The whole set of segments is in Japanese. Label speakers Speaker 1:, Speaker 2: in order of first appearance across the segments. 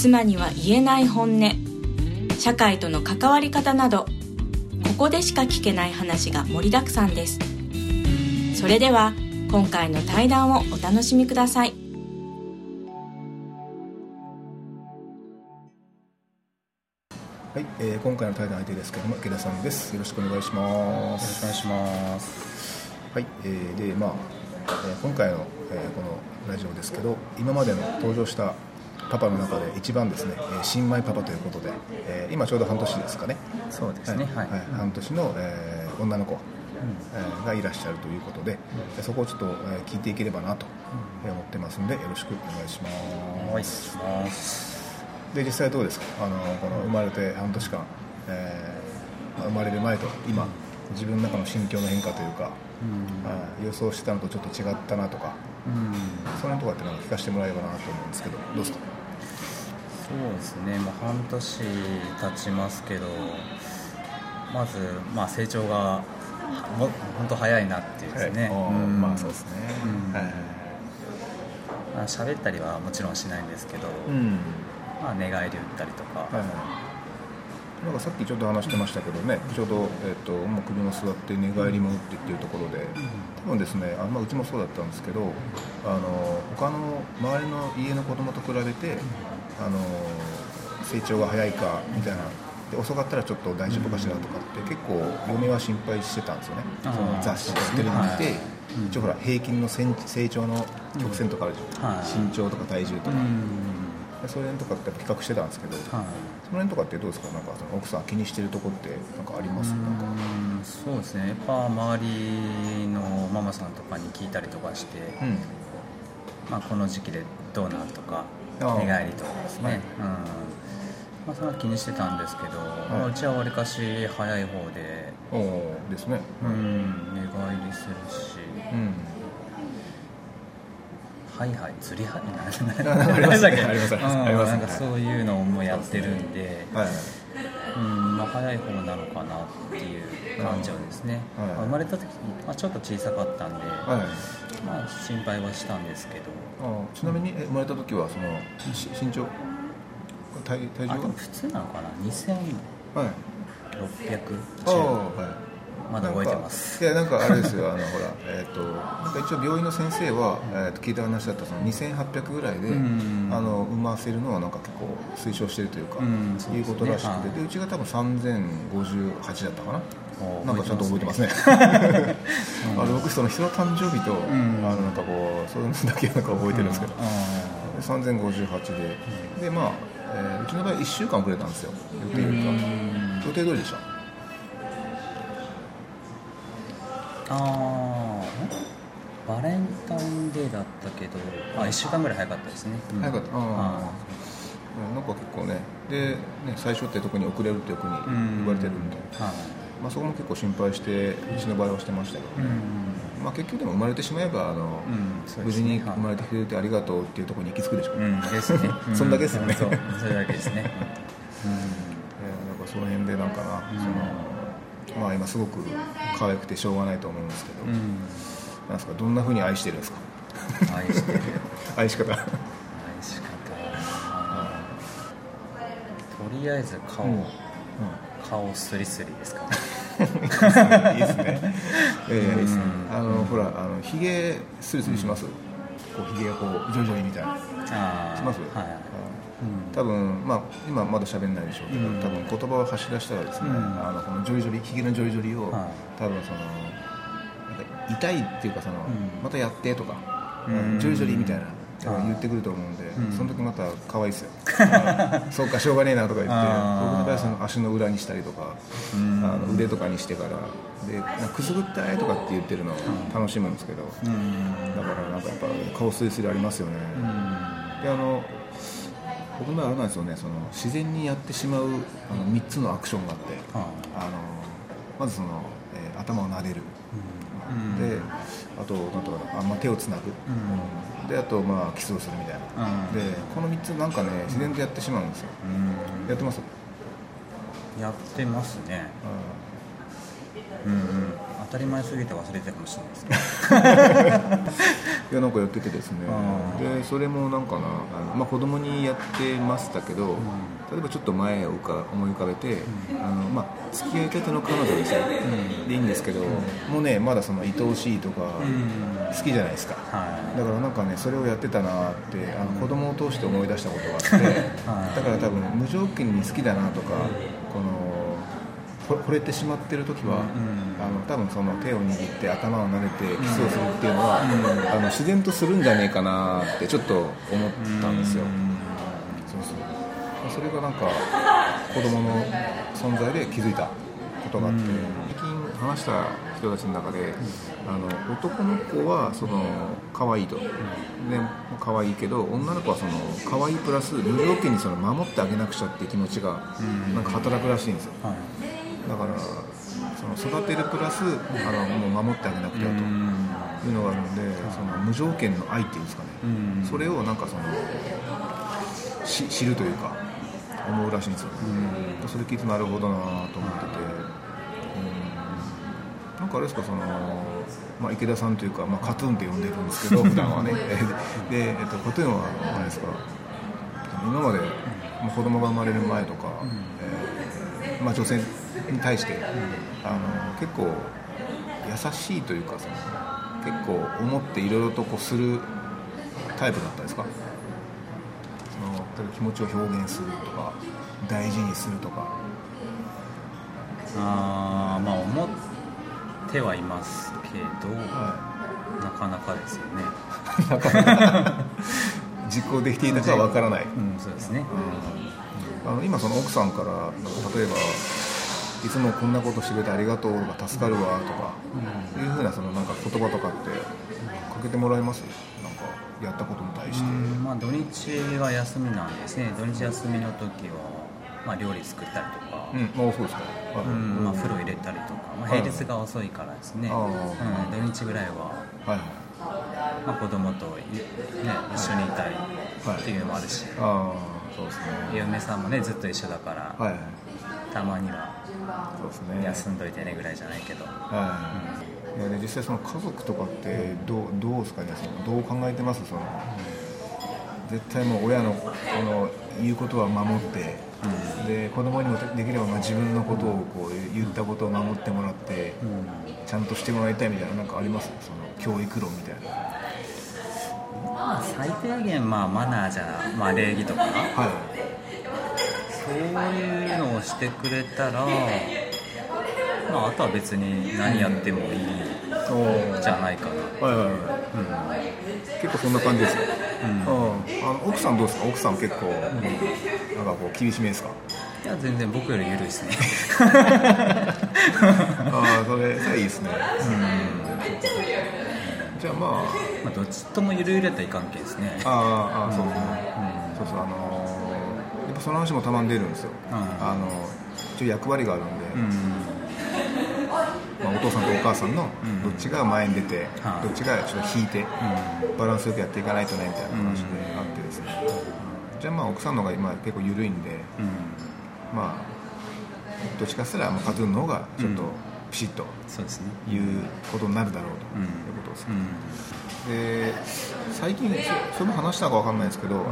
Speaker 1: 妻には言えない本音。社会との関わり方などここでしか聞けない話が盛りだくさんです。それでは今回の対談をお楽しみください。
Speaker 2: はい、えー今回の対談相手ですけども池田さんです。よろしくお願いします。
Speaker 3: よろしくお願いします。
Speaker 2: はい、えーでまあ、えー今回の、えーこのラジオですけど今までの登場したパパの中で一番ですね、えー新米パパということで、えー今ちょうど半年ですかね。
Speaker 3: そうですねはい、
Speaker 2: はい。半年の、えー女の子、えーがいらっしゃるということで、でそこをちょっと、えー聞いていければなとえー思ってますのでよろしくお願いし
Speaker 3: お願い
Speaker 2: ます
Speaker 3: します。
Speaker 2: で実際どうですか？あのこの生まれて半年間、えーまあ生まれる前と今自分の中の心境の変化というか、はい。予想してたのとちょっと違ったなとか
Speaker 3: うん。
Speaker 2: その辺とかって聞かせてもらえればなと思うんですけどどうですか？
Speaker 3: そうですね。もう半年経ちますけどまず、まあ、成長がも本当早いなっていうですね、
Speaker 2: はい。
Speaker 3: うん。
Speaker 2: まあそうですね、
Speaker 3: うん。
Speaker 2: はいはい
Speaker 3: まあ喋ったりはもちろんしないんですけど、
Speaker 2: うん。
Speaker 3: まあ、寝返り打ったりとか、
Speaker 2: はいはい。なんかさっきちょっと話してましたけどね、ちょうど、えっともう首も座って寝返りも打ってっていうところで、多分ですね、あまあ、うちもそうだったんですけど、あの他の周りの家の子供と比べて、あの成長が早いかみたいな。で遅かったらちょっと大丈夫かしらとかって結構嫁は心配してたんですよね、その雑誌とかテレビ見て、
Speaker 3: はい。
Speaker 2: 一応ほら平均の成成長の曲線とかあるじゃん、
Speaker 3: はい。
Speaker 2: 身長とか体重とか、
Speaker 3: う
Speaker 2: それとかって比較してたんですけど、
Speaker 3: はい。
Speaker 2: その辺とかってどうですか？なんかその奥さん気にしてるとこってなんかあります？なんか
Speaker 3: うんそうですね。やっぱ周りのママさんとかに聞いたりとかして、
Speaker 2: うん。
Speaker 3: まあ、この時期でどうなんとか寝返りとかですね、
Speaker 2: はい。
Speaker 3: うん。まあ、それは気にしてたんですけど、まあうちはわりかし早い方で、
Speaker 2: おおですね。
Speaker 3: うん、寝返りするし。
Speaker 2: うん。
Speaker 3: はいはい釣りはい
Speaker 2: ありますね。
Speaker 3: なんだっけ？
Speaker 2: ありますあります。
Speaker 3: うん
Speaker 2: ありますね。
Speaker 3: なんかそういうのもやってるんで、
Speaker 2: はい
Speaker 3: うんまあ、早い方なのかなっていう感じはですね、
Speaker 2: はい。
Speaker 3: まあ生まれた時、まあ、ちょっと小さかったんで、
Speaker 2: はい。
Speaker 3: まあ、心配はしたんですけど。
Speaker 2: あちなみにえ生まれた時はそのし身長体体重は？
Speaker 3: 普通なのかな？2600
Speaker 2: はい。はい
Speaker 3: まだ覚えてます。
Speaker 2: いやなんかあれですよあのほらえっ、となんか一応病院の先生は、えー、と聞いた話だったその2800ぐらいで、
Speaker 3: うん。
Speaker 2: あの産ませるのはなんか結構推奨してるというか、
Speaker 3: うんそう
Speaker 2: いうことらしくて、
Speaker 3: はい。
Speaker 2: でうちが多分3058だったかな。なんかちゃんと覚えてますね。あの僕その人の誕生日と、
Speaker 3: ん。
Speaker 2: あのなんかこうそういうのだけなんか覚えてるんですけど、
Speaker 3: うん。
Speaker 2: 3058で、で。まあ、えーうちの場合1週間遅れたんですよ。予定よりか
Speaker 3: うん。
Speaker 2: 予定通りでした
Speaker 3: ああバレンタインデーだったけどあ1週間ぐらい早かったですね、うん。
Speaker 2: 早かった。あ
Speaker 3: あ
Speaker 2: うんなんか結構ねでね最初って特に遅れるってよくに言われてるんで、
Speaker 3: ーはい。
Speaker 2: まあ、そこも結構心配してうちの場合はしてましたけど、
Speaker 3: うん。
Speaker 2: まあ、結局でも生まれてしまえばあの、無事に生まれてくれてありがとうっていうところに行き着くでしょ。う、
Speaker 3: うん。ですね。
Speaker 2: そんだけですよね。
Speaker 3: そう。それだけですね。
Speaker 2: えーなんかその辺でなんかな、そのまあ今すごく可愛くてしょうがないと思うんですけど、
Speaker 3: うん、うん
Speaker 2: なんですかどんなふうに愛してるんですか？
Speaker 3: 愛してる
Speaker 2: 愛し方。
Speaker 3: 愛し方。はとりあえず顔、
Speaker 2: うん。
Speaker 3: 顔スリスリですかね。
Speaker 2: いいですね。いやいやいいですね。
Speaker 3: うん。
Speaker 2: あのほらあのひげスリスリします？こうひげがこうジョリジョリみたいな。します？
Speaker 3: はい、
Speaker 2: 多分まあ今まだ喋んないでしょうけど、
Speaker 3: うん。
Speaker 2: 多分言葉を発し出したらですね、
Speaker 3: うん。
Speaker 2: あのこのジョリジョリひげのジョリジョリを、
Speaker 3: はい。
Speaker 2: 多分その痛いっていうかその、
Speaker 3: ん。
Speaker 2: またやってとか、
Speaker 3: うん。
Speaker 2: ジョリジョリみたいな。
Speaker 3: はい。
Speaker 2: 言ってくると思うんで、
Speaker 3: うん。
Speaker 2: その時また可愛いですよ。そうかしょうがねえなとか言って僕の場合はその足の裏にしたりとか、
Speaker 3: うん。
Speaker 2: あの腕とかにしてからでくすぐったいとかって言ってるのを楽しむんですけど、
Speaker 3: うん。
Speaker 2: だからなんかやっぱ顔スリスリありますよね、
Speaker 3: うん。
Speaker 2: であの僕の場合あれなんですよねその自然にやってしまうあの3つのアクションがあって
Speaker 3: は
Speaker 2: あ。のまずその、えー頭を撫でる、
Speaker 3: うん。
Speaker 2: であとなんとかなあ、まあ、手をつなぐ、
Speaker 3: うん。
Speaker 2: であとまあキスをするみたいな、
Speaker 3: うん
Speaker 2: でこの3つなんかね自然とやってしまうんですよ。
Speaker 3: うん。
Speaker 2: やってます、
Speaker 3: やってますね。うんうん当たり前すぎて忘れてたかもしれないですけど。
Speaker 2: いやなんかやっててですね。
Speaker 3: うん。
Speaker 2: でそれもなんかなあの、まあ、子供にやってましたけど、例えばちょっと前を思い浮かべて、あのまあ、付き合いたての彼女ですよ、でいいんですけど、もうねまだその愛おしいとか
Speaker 3: うん。
Speaker 2: 好きじゃないですか、
Speaker 3: は
Speaker 2: だからなんかねそれをやってたなってあの子供を通して思い出したことがあって、
Speaker 3: はい。
Speaker 2: だから多分無条件に好きだなとかこのほ惚れてしまってる時は、
Speaker 3: うん。
Speaker 2: あの多分その手を握って頭を撫でてキスをするっていうのは、あの自然とするんじゃねえかなってちょっと思ったんですよ、そうそう。それがなんか子供の存在で気づいたことがあって、
Speaker 3: うん。
Speaker 2: 最近話した人たちの中で、あの男の子はその可愛いと、で可愛いけど女の子はその可愛いプラス無条件にその守ってあげなくちゃっていう気持ちが
Speaker 3: うん。
Speaker 2: なんか働くらしいんですよ。
Speaker 3: はい
Speaker 2: だからその育てるプラスあのもう守ってあげなくてはというのがあるのでその無条件の愛っていうんですかね。
Speaker 3: うん。
Speaker 2: それをなんかそのし知るというか思うらしいんですよ、それ聞いてなるほどなと思ってて、うん。なんかあれですかその、まあ、池田さんというか、まあ、カトゥーンって呼んでるんですけど 普段はね。で、えっと、カトゥーンはあれですか今まで、まあ、子供が生まれる前とか、えーまあ、女性に対して、あの結構優しいというかその結構思っていろいろとこうするタイプだったんですか？その例えば気持ちを表現するとか大事にするとか。
Speaker 3: あーまあ思ってはいますけど、
Speaker 2: は
Speaker 3: なかなかですよね。
Speaker 2: いなかなか実行できていたかは分からない、
Speaker 3: うんそうですね。
Speaker 2: あの今その奥さんから例えばいつもこんなことしてくれてありがとうとか助かるわとか、いうふうなそのなんか言葉とかってかけてもらえます？なんかやったことに対して、
Speaker 3: うんまあ土日は休みなんですね。土日休みの時は、まあ、料理作ったりとか、
Speaker 2: うん、あそうですか、はい。
Speaker 3: うんまあ、風呂入れたりとか、まあ、平日が遅いからですね、
Speaker 2: あー
Speaker 3: うん、土日ぐらいは、
Speaker 2: はいはい。
Speaker 3: まあ、子供とい、ね、一緒にいたい
Speaker 2: はい
Speaker 3: っていうのもあるし、
Speaker 2: ああそうですね。
Speaker 3: 嫁さんもねずっと一緒だから、
Speaker 2: はいはい。
Speaker 3: たまには
Speaker 2: そうですね。
Speaker 3: 休んどいてねぐらいじゃないけど、
Speaker 2: はい、いやで実際その家族とかってどうどうですかね？そのどう考えてます？その絶対もう親のこの言うことは守って、で子供にもできればまあ自分のことをこう言ったことを守ってもらって、ちゃんとしてもらいたいみたいななんかあります？その教育論みたいな。
Speaker 3: まあ最低限まあマナーじゃ、まあ、礼儀とか。
Speaker 2: はい
Speaker 3: そういうのをしてくれたら、まあ、あとは別に何やってもいい
Speaker 2: お
Speaker 3: じゃないかな、
Speaker 2: はいはいはい。結構そんな感じですか、
Speaker 3: うん。
Speaker 2: うん。あの奥さんどうですか？奥さん結構、なんかこう厳しめですか？
Speaker 3: いや全然僕より緩いですね。
Speaker 2: ああそれそれいいですね。じゃあまあ
Speaker 3: まあどっちともゆるゆるやったらいかんけですね。
Speaker 2: あーあーそうですね、そうそうあのーぱその話もたまに出るんですよ、
Speaker 3: うん。
Speaker 2: あの一応役割があるんで、
Speaker 3: うん。
Speaker 2: まあ、お父さんとお母さんの
Speaker 3: うん。
Speaker 2: どっちが前に出て、
Speaker 3: はい。
Speaker 2: どっちがちょっと引いて、バランスよくやっていかないとねみたいな話であってですね、じゃあまあ奥さんの方が今結構緩いんで、
Speaker 3: うん。
Speaker 2: まあどっちかって言ったらまあカトゥーンの方がちょっと
Speaker 3: うん。
Speaker 2: ピシッということになるだろうと
Speaker 3: うん。
Speaker 2: いうことです
Speaker 3: う
Speaker 2: ね、
Speaker 3: ん。
Speaker 2: で最近そそれも話したかわかんないですけど、あの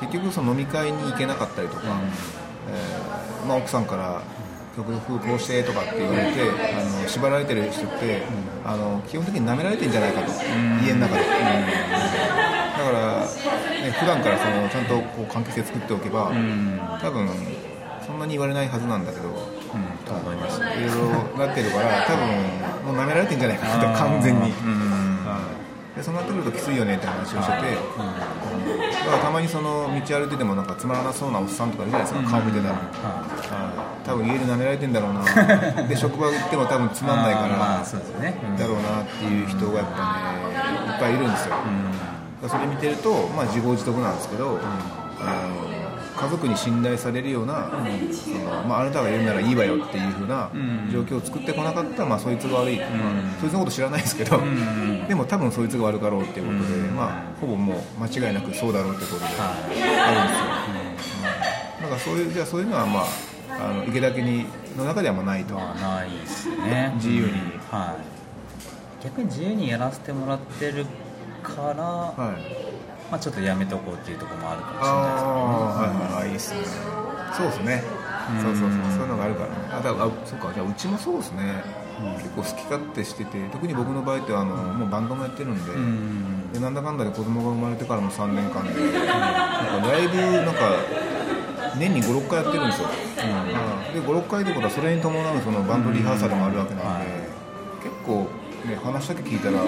Speaker 2: 結局その飲み会に行けなかったりとか、えーまあ、奥さんから極力こうしてとかって言われてあの縛られてる人って、あの基本的に舐められてんじゃないかと、家の中で、だから、ね、普段からそのちゃんとこう関係性作っておけば、
Speaker 3: うん。
Speaker 2: 多分そんなに言われないはずなんだけど、
Speaker 3: うん。と思います
Speaker 2: いろいろなってるから多分もう舐められてんじゃないかなって完全に、でそうなってくるときついよねって話をしてて、だからたまにその道歩いててもなんかつまらなそうなおっさんとかいるじゃないですか、顔見てたら、はい。多分家で舐められてんだろうな。で職場行っても多分つまんないから、
Speaker 3: まあそうですね。うん。
Speaker 2: だろうなっていう人がやっぱねいっぱいいるんですよ、それ見てると、まあ、自業自得なんですけど、あの家族に信頼されるような、そのまあ、あなたが言うならいいわよっていうふうな
Speaker 3: うん。
Speaker 2: 状況を作ってこなかったら、まあ、そいつが悪い、まあ、そいつのこと知らないですけど、
Speaker 3: ん
Speaker 2: でも多分そいつが悪かろうっていうことで、まあ、ほぼもう間違いなくそうだろうってことで
Speaker 3: は
Speaker 2: あるんですよ、うん。だからそういうじゃあそういうのは、まあ、あの池田家にの中ではまあないと、
Speaker 3: まあないですね。
Speaker 2: 自由に。
Speaker 3: はい。逆に自由にやらせてもらってるから、
Speaker 2: はい
Speaker 3: まあ、ちょっとやめとこうっていうところもあるかもしれ
Speaker 2: あ
Speaker 3: ないですけどね。
Speaker 2: あはいはい。はいいいですね。そうですねそうそうそう。そういうのがあるから。ねあだからあそうか。じゃあうちもそうですね、結構好き勝手してて。特に僕の場合ってあの、もうバンドもやってるんで,、
Speaker 3: うん
Speaker 2: でなんだかんだで子供が生まれてからの3年間で、なんかライブなんか年に56回やってるんですよ、うん。で56回ってことはそれに伴うそのバンドリハーサルもあるわけなんで、
Speaker 3: はい
Speaker 2: 結構、ね、話だけ聞いたら、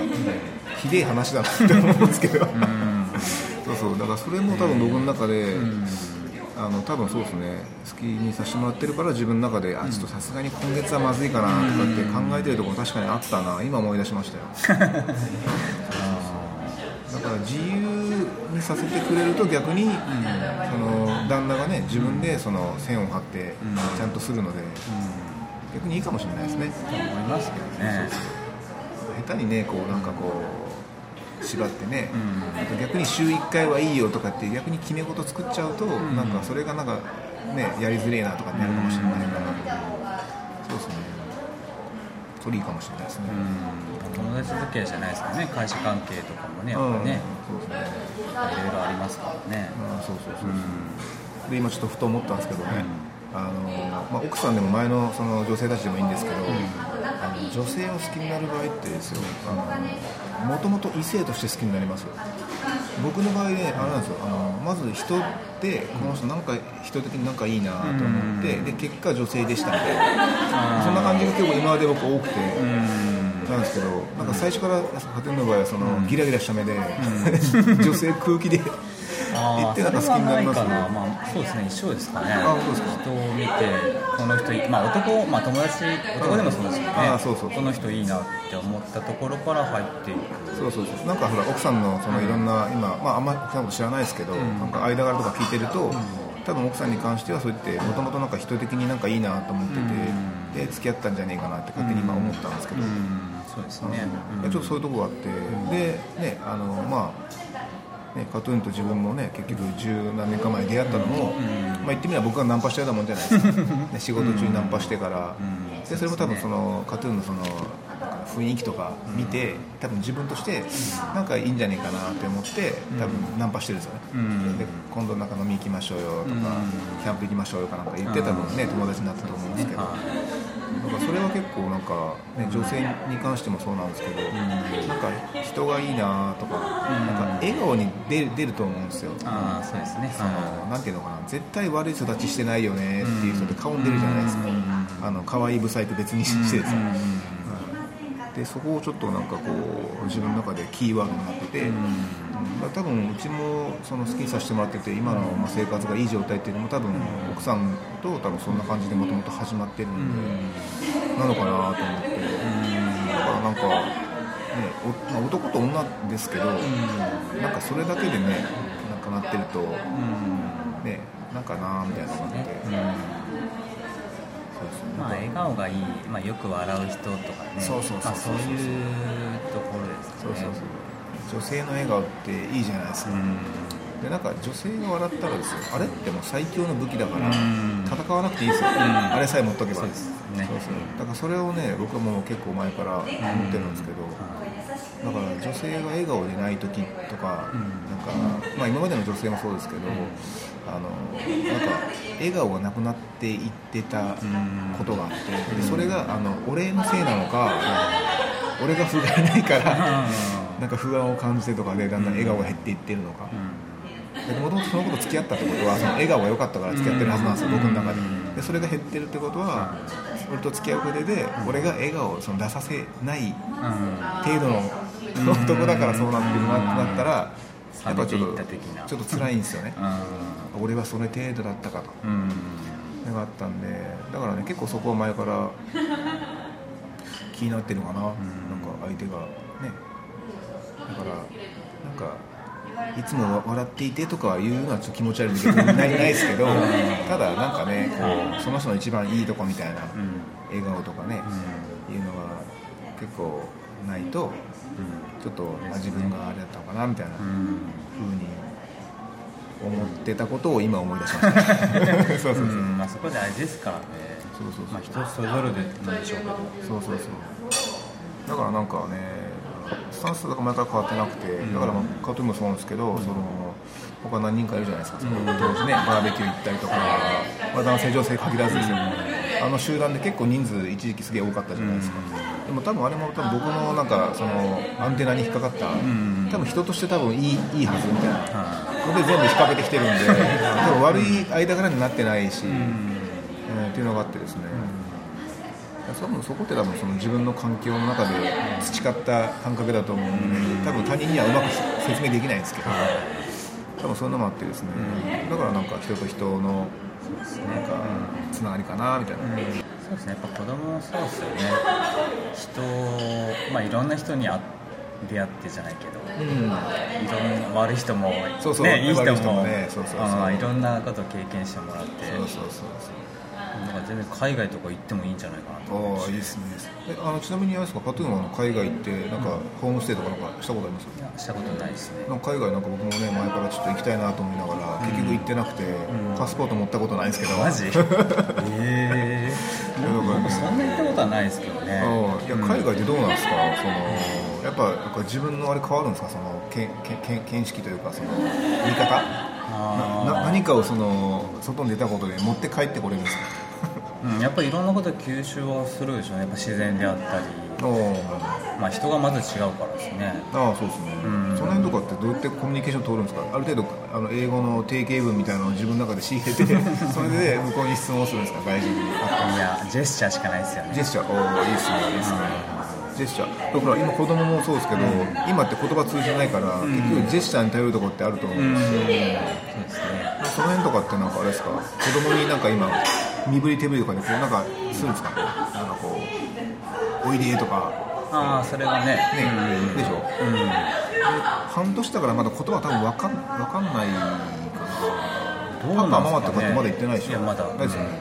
Speaker 2: ひでえ話だなって思うんですけど、そうそうだからそれも多分僕の中で、あの多分そうですね好きにさせてもらってるから自分の中であちょっとさすがに今月はまずいかなとかって考えてるところ確かにあったな今思い出しましたよ。だから自由にさせてくれると逆に、その旦那がね自分でその線を張ってちゃんとするので、逆にいいかもしれないですね。
Speaker 3: と思いますけどね。
Speaker 2: 下手にねこうなんかこう縛ってね、
Speaker 3: うん
Speaker 2: 逆に週1回はいいよとかって逆に決め事作っちゃうと、なんかそれがなんかねやりづれえなとかになるかもしれないから、そうですね。それいいかもしれないですね、
Speaker 3: うん友達付き合いじゃないですかね。会社関係とかもねやっぱりね、
Speaker 2: そうですね。
Speaker 3: いろいろありますからね、
Speaker 2: うんそうそうそうそう、で今ちょっとふと思ったんですけどね、あのまあ、奥さんでも前のその女性たちでもいいんですけど、あの女性を好きになる場合ってですよもともと異性として好きになります。よ僕の場合ねあれなんですよあのまず人ってこの人なんか人的になんかいいなと思って、で結果女性でしたみたいな。そんな感じが結構今まで僕多くて、なんですけどなんか最初からハテンの場合はそのギラギラした目で、女性空気で言ってなんか好きになります
Speaker 3: それはないかな、まあ、そうですね。一緒ですかね。
Speaker 2: あそうですか。
Speaker 3: 人を見てこの人まあ男、まあ、友達男でもそうですけどね、
Speaker 2: あそうそう
Speaker 3: この人いいなって思ったところから入っていく。
Speaker 2: そうそうそう。なんかほら奥さんのそのいろんな今、まあ、あんまり奥さんのこと知らないですけど、なんか間柄とか聞いてると、多分奥さんに関してはそう言ってもともとなんか人的になんかいいなと思ってて、で付き合ったんじゃねえかなって勝手に今思ったんですけど、
Speaker 3: うん。そうですね、
Speaker 2: ちょっとそういうところがあって、でねあのまあね、カトゥーンと自分もね結局十何年か前に出会ったのも、まあ、言ってみれば僕がナンパしたようなもんじゃないですか、ね、仕事中にナンパしてから、でそれも多分そのカトゥーンのその雰囲気とか見て多分自分としてなんかいいんじゃねえかなって思って多分ナンパしてるんですよね、
Speaker 3: うん。
Speaker 2: で今度なんか飲み行きましょうよとか、キャンプ行きましょうよかなんか言って多分ね友達になったと思うんですけど、
Speaker 3: は
Speaker 2: なんかそれは結構なんか、ね、女性に関してもそうなんですけど、なんか人がいいなとか,、なんか笑顔に出る出ると思うんですよ、
Speaker 3: ああそうですね。
Speaker 2: そのなんていうのかな絶対悪い育ちしてないよねっていう人って顔に出るじゃないですか、あの可愛いブサイク別にしてですね、はいでそこをちょっとなんかこう自分の中でキーワードになってて、うん。まあ多分うちもその好きにさせてもらってて今のまあ生活がいい状態っていうのも多分奥さんと多分そんな感じでもともと始まってるんで、なのかなと思って、だからなんか、ねおまあ、男と女ですけど、なんかそれだけでねなんかなってると、ねなんかなみたいなのがあって、そうで
Speaker 3: まあ笑顔がいい、まあ、よく笑う人とかね。
Speaker 2: そうそうそう
Speaker 3: まあそういうところです
Speaker 2: そう
Speaker 3: ね
Speaker 2: そうそう。女性の笑顔っていいじゃないですか、でなんか女性が笑ったらですよあれってもう最強の武器だから
Speaker 3: うん。
Speaker 2: 戦わなくていいですよ、あれさえ持っとけば。
Speaker 3: そうですね。
Speaker 2: そうそう。だからそれをね僕はもう結構前から思ってるんですけど、だから女性が笑顔でない時とか、なんかまあ今までの女性もそうですけど、あのなんか笑顔がなくなっていってたことがあって、でそれがあの俺のせいなのか、俺が不甲斐ないから、なんか不安を感じてとかでだんだん笑顔が減っていってるのか。もともとその子と付き合ったってことはその笑顔が良かったから付き合ってるはずなんですよ、僕の中で。でそれが減ってるってことは俺と付き合う上で俺が笑顔をその出させない程度の男だからそうなってるなってなったらやっぱちょっとちょっと辛いんですよね。俺はそれ程度だったかと。
Speaker 3: う
Speaker 2: があったんでだからね結構そこは前から気になってるのかな、なんか相手がね。だからなんかいつも笑っていてとかいうのはちょっと気持ち悪いんでないないですけどただなんかねこうその人の一番いいとこみたいな笑顔とかね、いうのが結構ないとちょっと、まあ、自分があれだったのかなみたいな。ふうに思ってたことを今思い出しました。そうそうそう、
Speaker 3: まあ、そこ大事ですからね。
Speaker 2: そうそうそう。
Speaker 3: まあ、人それぞれでなんでしょうけど
Speaker 2: そうそうそう。だからなんかねスタンスが前から変わってなくて、だからまあカートゥもそうなんですけど、その他何人かいるじゃないですか、その当時ねバーベキュー行ったりとか、まあ、男性女性限らずですよ、あの集団で結構人数一時期すげえ多かったじゃないですか、でも多分あれも多分僕のなんかそのアンテナに引っかかった、多分人として多分いいいいはずみたいな、これで全部引っ掛けてきてるんで、多分悪い間柄になってないし、えーっていうのがあってですね。多分そこって多分その自分の環境の中で培った感覚だと思うんで多分他人にはうまく説明できないんですけど多分そういうのもあってですね。だからなんか人と人のなんかつながりかなみたいな、
Speaker 3: そうですね。やっぱ子供もそうですよね。人まあいろんな人に会出会ってじゃないけど、
Speaker 2: うん。
Speaker 3: いろんな悪い人も
Speaker 2: そうそう
Speaker 3: ね、いい人も
Speaker 2: ねそうそうそう。
Speaker 3: あーいろんなことを経験してもらって
Speaker 2: そうそうそう
Speaker 3: なんか全然海外とか行ってもいいんじゃないかなと思
Speaker 2: ああいいですねえあのちなみにあれですかカトゥーンは海外行ってなんかホームステイとかなんかしたことあります？
Speaker 3: いやしたことないですね。
Speaker 2: なんか海外なんか僕もね前からちょっと行きたいなと思いながら、結局行ってなくて、パスポート持ったことないんですけど。
Speaker 3: マジ？ええ僕そんな行ったことはないですけどね。
Speaker 2: うんいや海外ってどうなんですか、そのやっぱなんか自分のあれ変わるんですか？そのけけけ見識というかその見方？なな何かをその外に出たことで持って帰ってこれるんですか？
Speaker 3: うん、やっぱりいろんなこと吸収はするでしょうね。やっぱ自然であったり、まあ、人がまず違うからですね。
Speaker 2: ああそうですね、
Speaker 3: うん。
Speaker 2: その辺とかってどうやってコミュニケーション取るんですか？ある程度あの英語の定型文みたいなのを自分の中で仕入れて それで向こうに質問するんですか？外人に。あ
Speaker 3: いやジェスチャーしかないですよね。
Speaker 2: ジェスチャー。おおいいですねいいですね。ジェスチャー。だから今子供もそうですけど、今って言葉通じないから、結局ジェスチャーに頼るところってあると思うんですよ、
Speaker 3: そうですね。
Speaker 2: その辺とかってなんかあれですか？子供になんか今身振り手振りとかでこうなんかするんですか？なんかこうおいでとか。
Speaker 3: ああそれはね。
Speaker 2: ね、
Speaker 3: うん。
Speaker 2: でしょ？
Speaker 3: うん。
Speaker 2: で半年だからまだ言葉多分わかんわかんないかな。
Speaker 3: どうなんね。
Speaker 2: パパママとかってまだ言ってないでしょ？
Speaker 3: いやまだ。
Speaker 2: ないですよね、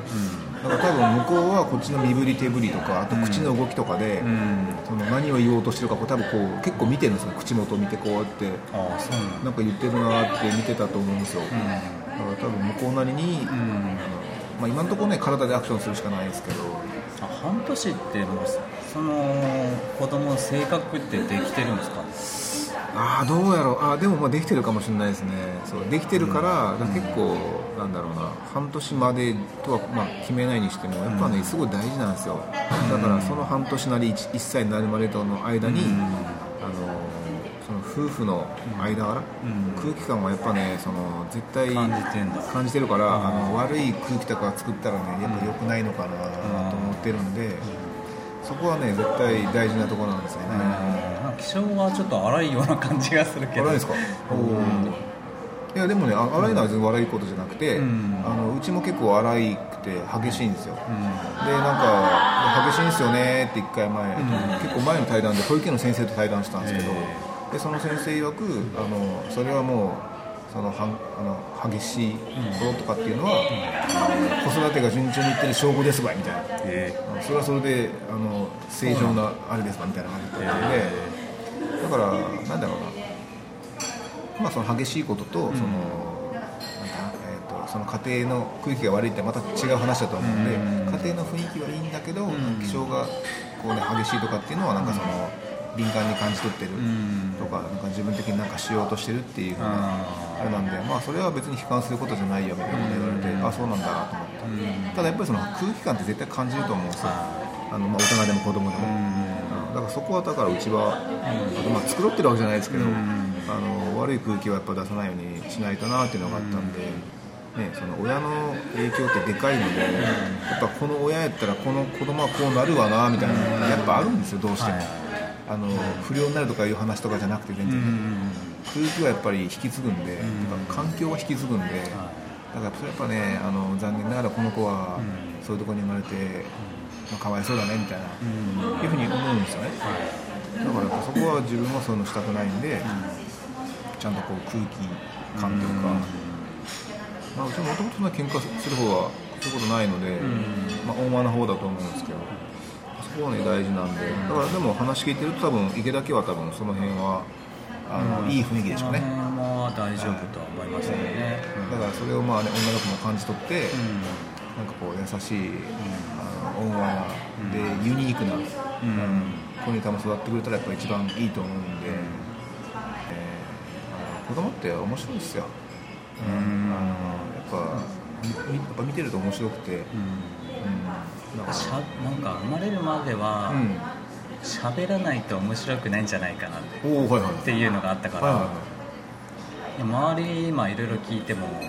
Speaker 2: だから多分向こうはこっちの身振り手振りとかあと口の動きとかで、
Speaker 3: うん。
Speaker 2: その何を言おうとしてるかこう多分こう結構見てるんですよ口元を見てこうやって
Speaker 3: ああそうなん
Speaker 2: か言ってるなって見てたと思うんですよ、だから多分向こうなりに、あのまあ、今のところね体でアクションするしかないですけど。
Speaker 3: あ半年ってもうその子供の性格ってできてるんですか？
Speaker 2: ああどうやろう。あーでもまあできてるかもしれないですね。そうできてるから,、だから結構なんだろうな。半年までとはまあ決めないにしてもやっぱね、すごい大事なんですよ。だからその半年なり 1, 歳になるまでとの間に、夫婦の間柄、空気感はやっぱねその絶対
Speaker 3: 感じて
Speaker 2: るから、あの悪い空気とか作ったらねやっぱ良くないのかなと思ってるんで、そこはね絶対大事なところなんですよね、
Speaker 3: 気性はちょっと荒いような感じがするけど。
Speaker 2: 荒いですか、いやでもねあ荒いのは全然悪いことじゃなくて、
Speaker 3: ん。
Speaker 2: あのうちも結構荒いくて激しいんですよ、でなんか激しいんですよねって1回前、結構前の対談で保育園の先生と対談したんですけど、でその先生曰くあのそれはもうそのはんあの激しいこととかっていうのは、あの子育てが順調にいってる証拠ですばいみたいな、
Speaker 3: え。
Speaker 2: あのそれはそれであの正常なあれですかみたいな感じだったので、だからなんだろうな。まあその激しいこととその、なんかえー、とその家庭の空気が悪いってまた違う話だと思うんで、家庭の雰囲気はいいんだけど、気象がこう、ね、激しいとかっていうのはなんかその、敏感に感じ取ってる。とか,、なんか自分的になんかしようとしてるっていうふうなあれなんで、まあ、それは別に悲観することじゃないよみたいなこと言われて、あそうなんだなと思って、ただやっぱりその空気感って絶対感じると思うんですよ。あの、まあ、大人でも子供でも、うんだからそこはだからうちは、あとまあ繕ってるわけじゃないですけど、あの悪い空気はやっぱ出さないようにしないとなっていうのがあったんで。ね、その親の影響ってでかいので、やっぱこの親やったらこの子供はこうなるわなみたいなやっぱあるんですよどうしても、あの不良になるとかいう話とかじゃなくて全然、空気はやっぱり引き継ぐんで、環境は引き継ぐんで、だからそれやっぱねあの残念ながらこの子はそういうところに生まれて、まあ、かわいそうだねみたいな、いうふうに思うんですよね、だからやっぱそこは自分はそういうのしたくないんで、ちゃんとこう空気感というか、まあ、うちもともとそんな喧嘩する方はそういうことないので、まあ、大間の方だと思うんですけど。そこはね大事なんで。だからでも話聞いてると多分池田家は多分その辺はあの、いい雰囲気でしょうね。
Speaker 3: その辺は大丈夫とは思いますよね、
Speaker 2: だからそれをまあ、ね、女の子も感じ取って、
Speaker 3: うん。
Speaker 2: なんかこう優しい、あの温和でユニークな、
Speaker 3: うん。
Speaker 2: 子に多分育ってくれたらやっぱ一番いいと思うんで、えーあの子供って面白いですよ、
Speaker 3: うん。
Speaker 2: あのやっぱみやっぱ見てると面白くて、うんなんか
Speaker 3: しゃなんか生まれるまでは
Speaker 2: うん。
Speaker 3: 喋らないと面白くないんじゃないかなって
Speaker 2: いはい
Speaker 3: っていうのがあったから、周り今いろい。ろ聞いても
Speaker 2: はい。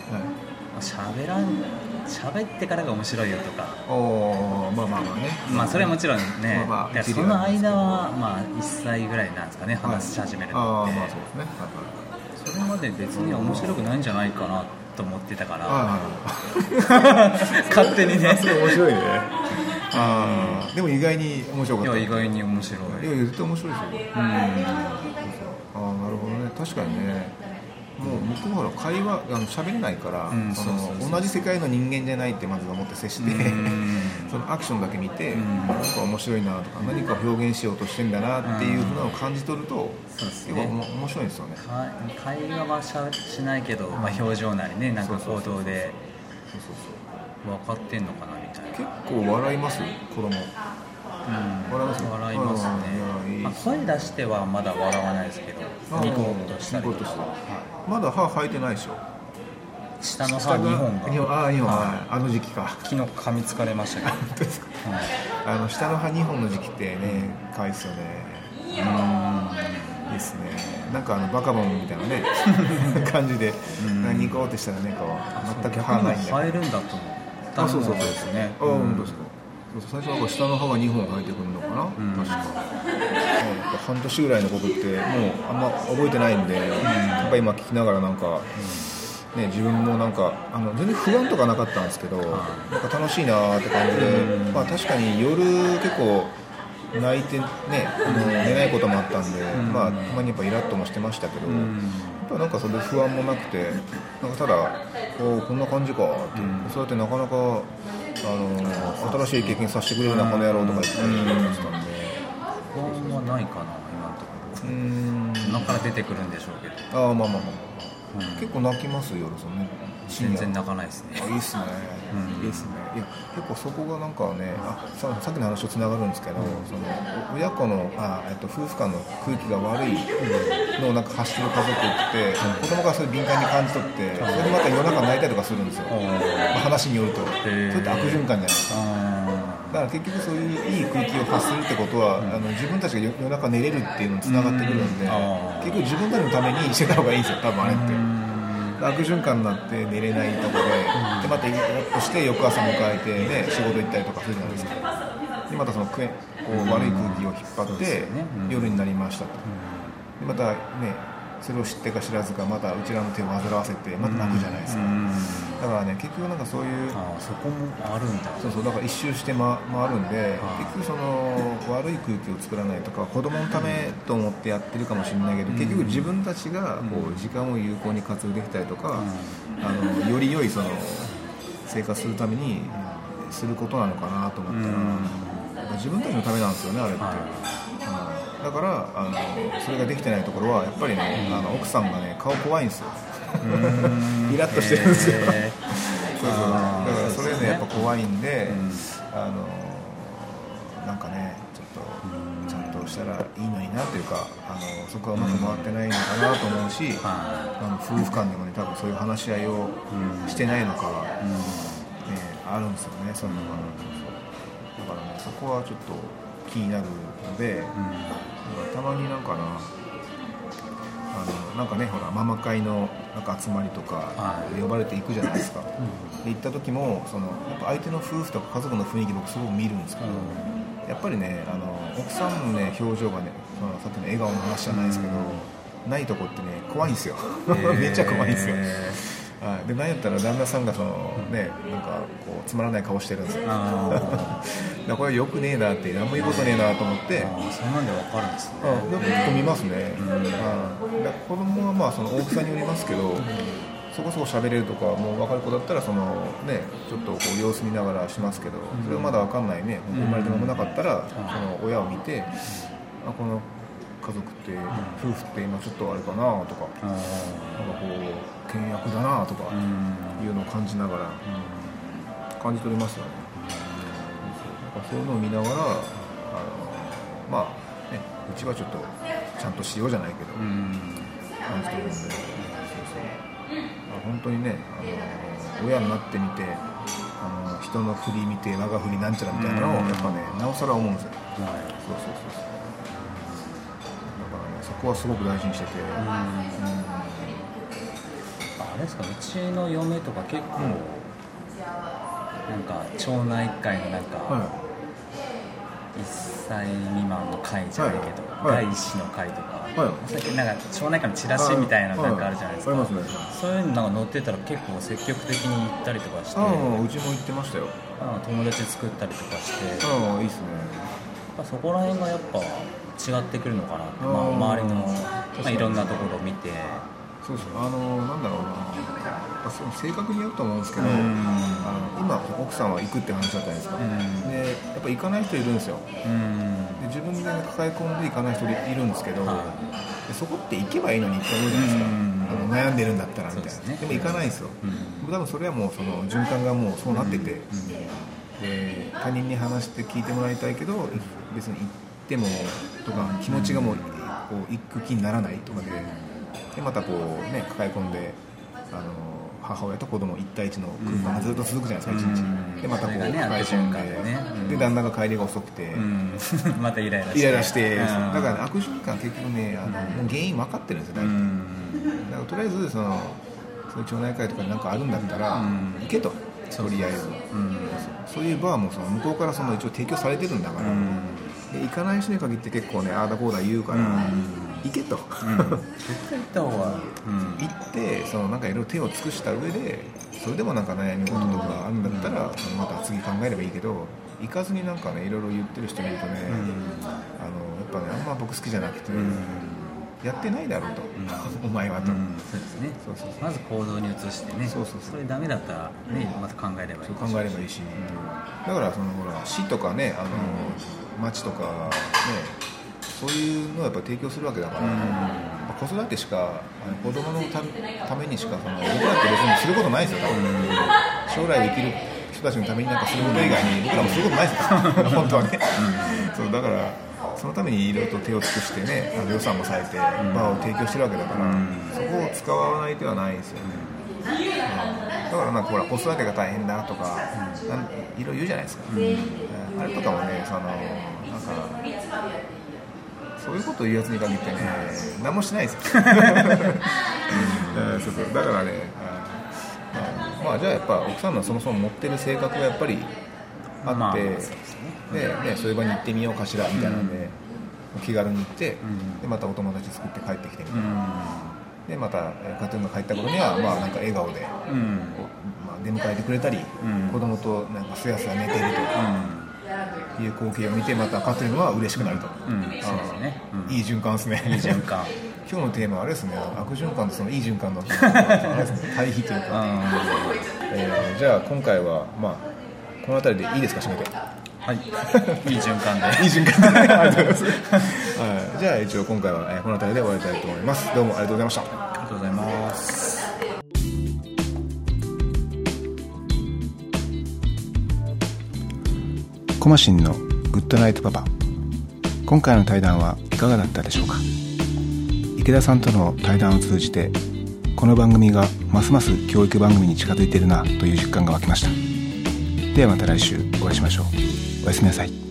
Speaker 3: 喋らん喋ってからが面白いよとか。
Speaker 2: おーまあまあまあね。
Speaker 3: まあそれはもちろんね、
Speaker 2: まあ
Speaker 3: その間はまあ1歳ぐらいなんですかね話し始める
Speaker 2: あ
Speaker 3: のって、
Speaker 2: あまあそうですね。はい
Speaker 3: それまで別に面白くないんじゃないかなと思ってたから、
Speaker 2: はいはいはいはい
Speaker 3: 勝手にね。
Speaker 2: 面白いね。ああでも意外に面白かった。
Speaker 3: いや意外に面白い。
Speaker 2: いや絶対面白いですよ。
Speaker 3: うん。
Speaker 2: ああなるほどね。確かにね。もう僕もほら会話あの喋れないから、
Speaker 3: うん
Speaker 2: その同じ世界の人間じゃないってまず思って接して、
Speaker 3: うん
Speaker 2: そのアクションだけ見て、
Speaker 3: ん。
Speaker 2: なんか面白いなとか何かを表現しようとしてんだなっていうふうなのを感じ取ると、
Speaker 3: そうですね。
Speaker 2: 面白いんですよね。
Speaker 3: か会話はしゃしないけど、まあ、表情なりねなんか行動で分かってんのかなみたいな。
Speaker 2: 結構笑います？子供。
Speaker 3: うん。
Speaker 2: 笑います？
Speaker 3: 笑いますね。まあ、声出してはまだ笑わないですけどニコッとしたりとか。
Speaker 2: まだ歯生えてないでしょ
Speaker 3: 下の歯2本
Speaker 2: 二
Speaker 3: が
Speaker 2: ああ2本、
Speaker 3: は
Speaker 2: はい。あの時期か。
Speaker 3: 昨日噛みつかれましたけど。
Speaker 2: あの下の歯2本の時期ってねかわいいっすよねいいっすね。なんかあのバカボンみたいなね 感じで
Speaker 3: ん。
Speaker 2: ニコってしたらねこう全く歯ないんだ
Speaker 3: 生えるんだと思った
Speaker 2: あそうそうそう
Speaker 3: ですね
Speaker 2: あ本当ですか。そうそう最初は下の歯が2本生えてくるのかな、
Speaker 3: ん。
Speaker 2: 確か、えー半年ぐらいの僕ってもうあんま覚えてないんで、やっぱ今聞きながらなんか、ね、自分もなんかあの全然不安とかなかったんですけど、なんか楽しいなーって感じで、まあ、確かに夜結構泣いてね、あの寝ないこともあったんで、まあ、たまにやっぱイラッともしてましたけど、やっぱなんかそれで不安もなくてなんかただおこんな感じかって、そうやってなかなかあの新しい経験させてくれるなこの野郎とか言って思ってたんで。
Speaker 3: 不安はないかな今のとこ
Speaker 2: うーん。
Speaker 3: ろ今から出てくるんでしょうけど、
Speaker 2: ああまあまあまあ。
Speaker 3: うん
Speaker 2: 結構泣きます夜そのね。
Speaker 3: 全然泣かないですね。
Speaker 2: あいいっすね、
Speaker 3: うん。
Speaker 2: いいっすね。いや結構そこがなんかねあささっきの話とつながるんですけど、そのお親子のあ、えっと、夫婦間の空気が悪いのをなんか発してる家族って、子供がそれ敏感に感じ取って、それでまた夜中泣いたりとかするんですよ、まあ話によると、そ
Speaker 3: へー。
Speaker 2: れって悪循環じゃないですか。
Speaker 3: あ
Speaker 2: だから結局そういういい空気を発するってことは、あの自分たちが夜夜中寝れるっていうのにつながってくるんで、
Speaker 3: うん。
Speaker 2: 結局自分たちのためにしてた方がいいんですよ多分あれって。悪循環になって寝れないところで,、でまたイラッとして翌朝迎えて、ね、仕事行ったりとかするじゃないですか。でまたそのこう悪い空気を引っ張って、夜になりましたと。でまたねそれを知ってか知らずかまたうちらの手を煩わせてまた泣くじゃないですか、
Speaker 3: うん。
Speaker 2: だからね結局なんかそういう
Speaker 3: ああそこもあるんだ。
Speaker 2: そうそうだから一周してま回るんで
Speaker 3: はい。
Speaker 2: 結局その悪い空気を作らないとか子供のためと思ってやってるかもしれないけど、結局自分たちがこう時間を有効に活用できたりとか、あのより良いその生活するためにすることなのかなと思ったら、自分たちのためなんですよねあれって、だからあのそれができてないところはやっぱりね、あの奥さんがね顔怖いんですよ。イラッとしてるんですよ。
Speaker 3: へ
Speaker 2: そうそう。だからそれねやっぱ怖いんで、
Speaker 3: うん。
Speaker 2: あのなんかねちょっとちゃんとしたらいいのになっていうかあのそこはうまく回ってないのかなと思うし、
Speaker 3: は
Speaker 2: あの夫婦間でもね多分そういう話し合いをしてないのか、ね、あるんですよねそういうのが、だからねそこはちょっと気になるので、たまになんかなあのなんかねほらママ会のなんか集まりとか
Speaker 3: はい。
Speaker 2: 呼ばれていくじゃないですか、で行った時もそのやっぱ相手の夫婦とか家族の雰囲気僕すごく見るんですけど、やっぱりねあの奥さんのね表情がねそのさっきの笑顔の話じゃないですけど、ないとこってね怖いんですよ。めっちゃ怖いんですよ。
Speaker 3: へ
Speaker 2: はい、で何やったら旦那さんがその、ね、なんかこうつまらない顔してるんですよ だこれよくねえなって何もいいことねえなと思って。
Speaker 3: ああそんなんでわかるんですね。
Speaker 2: うん、でも結構見ますね、うん、子供はまあその大きさによりますけど、そこそこ喋れるとかもう分かる子だったらその、ね、ちょっとこう様子見ながらしますけどそれがまだ分かんないね。生まれて間もなかったらその親を見てあこの家族って夫婦って今ちょっとあれかなとか
Speaker 3: あ
Speaker 2: なんかこう倹約だなとかいうのを感じながら感じ取りますよねかそういうのを見ながらあのまあねうちはちょっとちゃんとしようじゃないけど
Speaker 3: うん。
Speaker 2: 感じてるんでそうそう。あ本当にねあの親になってみてあの人の振り見て我が振りなんちゃらみたいなのをやっぱねなおさら思うんですよ。
Speaker 3: はい。
Speaker 2: そうそうそうそう。だからねそこはすごく大事にしてて。
Speaker 3: あれですかうちの嫁とか結構、なんか町内会のなんか、
Speaker 2: は
Speaker 3: 1歳未満の会じゃないけど、
Speaker 2: はい。
Speaker 3: 第一子の会とか、
Speaker 2: はい。
Speaker 3: 最近なんか町内会のチラシみたいななんかあるじゃないですか、
Speaker 2: はいありますね。
Speaker 3: そういうのなんか載ってたら結構積極的に行ったりとかして。
Speaker 2: うちも言ってましたよ。
Speaker 3: あ友達作ったりとかして、
Speaker 2: いいっすね。
Speaker 3: まあそこら辺がやっぱ違ってくるのかなって、ま
Speaker 2: あ
Speaker 3: 周りの、まあ、いろんなところを見て。
Speaker 2: そうそうあのなんだろうなぱその性格によると思うんですけど、
Speaker 3: うん。
Speaker 2: あの今奥さんは行くって話だったじゃないですか、
Speaker 3: うん。
Speaker 2: でやっぱ行かない人いるんですよ。
Speaker 3: うん。
Speaker 2: で自分で抱え込んで行かない人いるんですけど、
Speaker 3: は
Speaker 2: でそこって行けばいいのにって思うじゃないですか、
Speaker 3: うん。
Speaker 2: あの悩んでるんだったらみたいな。で,、も行かないんですよ、多分それはもうその循環がもうそうなってて、
Speaker 3: うん。
Speaker 2: で他人に話して聞いてもらいたいけど別に行ってもとか気持ちがもうこう行く気にならないとかで。でまたこうね抱え込んであの母親と子供一対一の空間がずっと続くじゃないですか、一日
Speaker 3: うん。
Speaker 2: でまたこう抱え込んで、
Speaker 3: で
Speaker 2: 旦那が帰りが遅くて、
Speaker 3: うん。またイライラして。
Speaker 2: イライラして、
Speaker 3: うん。
Speaker 2: だから、ね、悪循環結局ねあの、もう原因分かってるんですよ、大体
Speaker 3: うん。
Speaker 2: だからとりあえずそのそういう町内会とかに何かあるんだったら、
Speaker 3: うん。
Speaker 2: 行けと。とりあえず。
Speaker 3: うん。
Speaker 2: そういうバーもその向こうからその一応提供されてるんだから、
Speaker 3: うん。
Speaker 2: で行かない人に限って結構ねああだこうだ言うから、
Speaker 3: うん
Speaker 2: 行けと、
Speaker 3: うん。絶対行った方がうん
Speaker 2: 行ってそのなんかいろいろ手を尽くした上でそれでもなんか悩み事とかあるんだったら、そのまた次考えればいいけど行かずになんかねいろいろ言ってる人見るとね、あのやっぱねあんま僕好きじゃなくて、
Speaker 3: うん。
Speaker 2: やってないだろうと、お前はと、
Speaker 3: うん。そうですね。
Speaker 2: そうそうそう。
Speaker 3: まず行動に移してね。
Speaker 2: そうそうそう。
Speaker 3: れダメだったらねまた考えればいい
Speaker 2: そう考えればいいし、だからそのほら市とかねあの、町とかねそういうのをやっぱ提供するわけだから、まあ子育てしかあの子供のたためにしかその僕らって別にすることないですよ多分、将来生きる人たちのためになんかすること以外に僕らもすることないですよ。本当はね、そうだからそのためにいろいろと手を尽くしてねあの予算も割いてバーを提供してるわけだから、そこを使わない手はないですよね、だからなんかほら子育てが大変だとか、なん。いろいろ言うじゃないですか、あれとかもねそのなんかそういうこと言うやつに限ってね何もしないですよ、うんそうそう。だからねあまあじゃあやっぱ奥さんのそもそも持ってる性格がやっぱりあって、
Speaker 3: まあそう
Speaker 2: でね。そういう場に行ってみようかしらみたいなんで、気軽に行って、
Speaker 3: ん
Speaker 2: でまたお友達作って帰ってきてみたいな、
Speaker 3: うん。
Speaker 2: でまたえー家庭が帰った頃にはまあなんか笑顔で、まあ、出迎えてくれたり、
Speaker 3: うん。
Speaker 2: 子供となんかすやすや寝ているという光景を見てまたカトリンは嬉しくなると、
Speaker 3: うん。そうですね。うん。
Speaker 2: いい循環ですね。
Speaker 3: いい循環。
Speaker 2: 今日のテーマはあれですね。悪循環とそのいい循環の対比というか、えーじゃあ今回はまあこの辺りでいいですか締めて。
Speaker 3: はい。いい循環で。
Speaker 2: いい循環で。ありがとうございます、はい、じゃあ一応今回はえーこの辺りで終わりたいと思います。どうもありがとうございました。
Speaker 3: ありがとうございます
Speaker 2: コマシンのグッドナイトパパ。今回の対談はいかがだったでしょうか？池田さんとの対談を通じてこの番組がますます教育番組に近づいているなという実感が湧きました。ではまた来週お会いしましょう。おやすみなさい。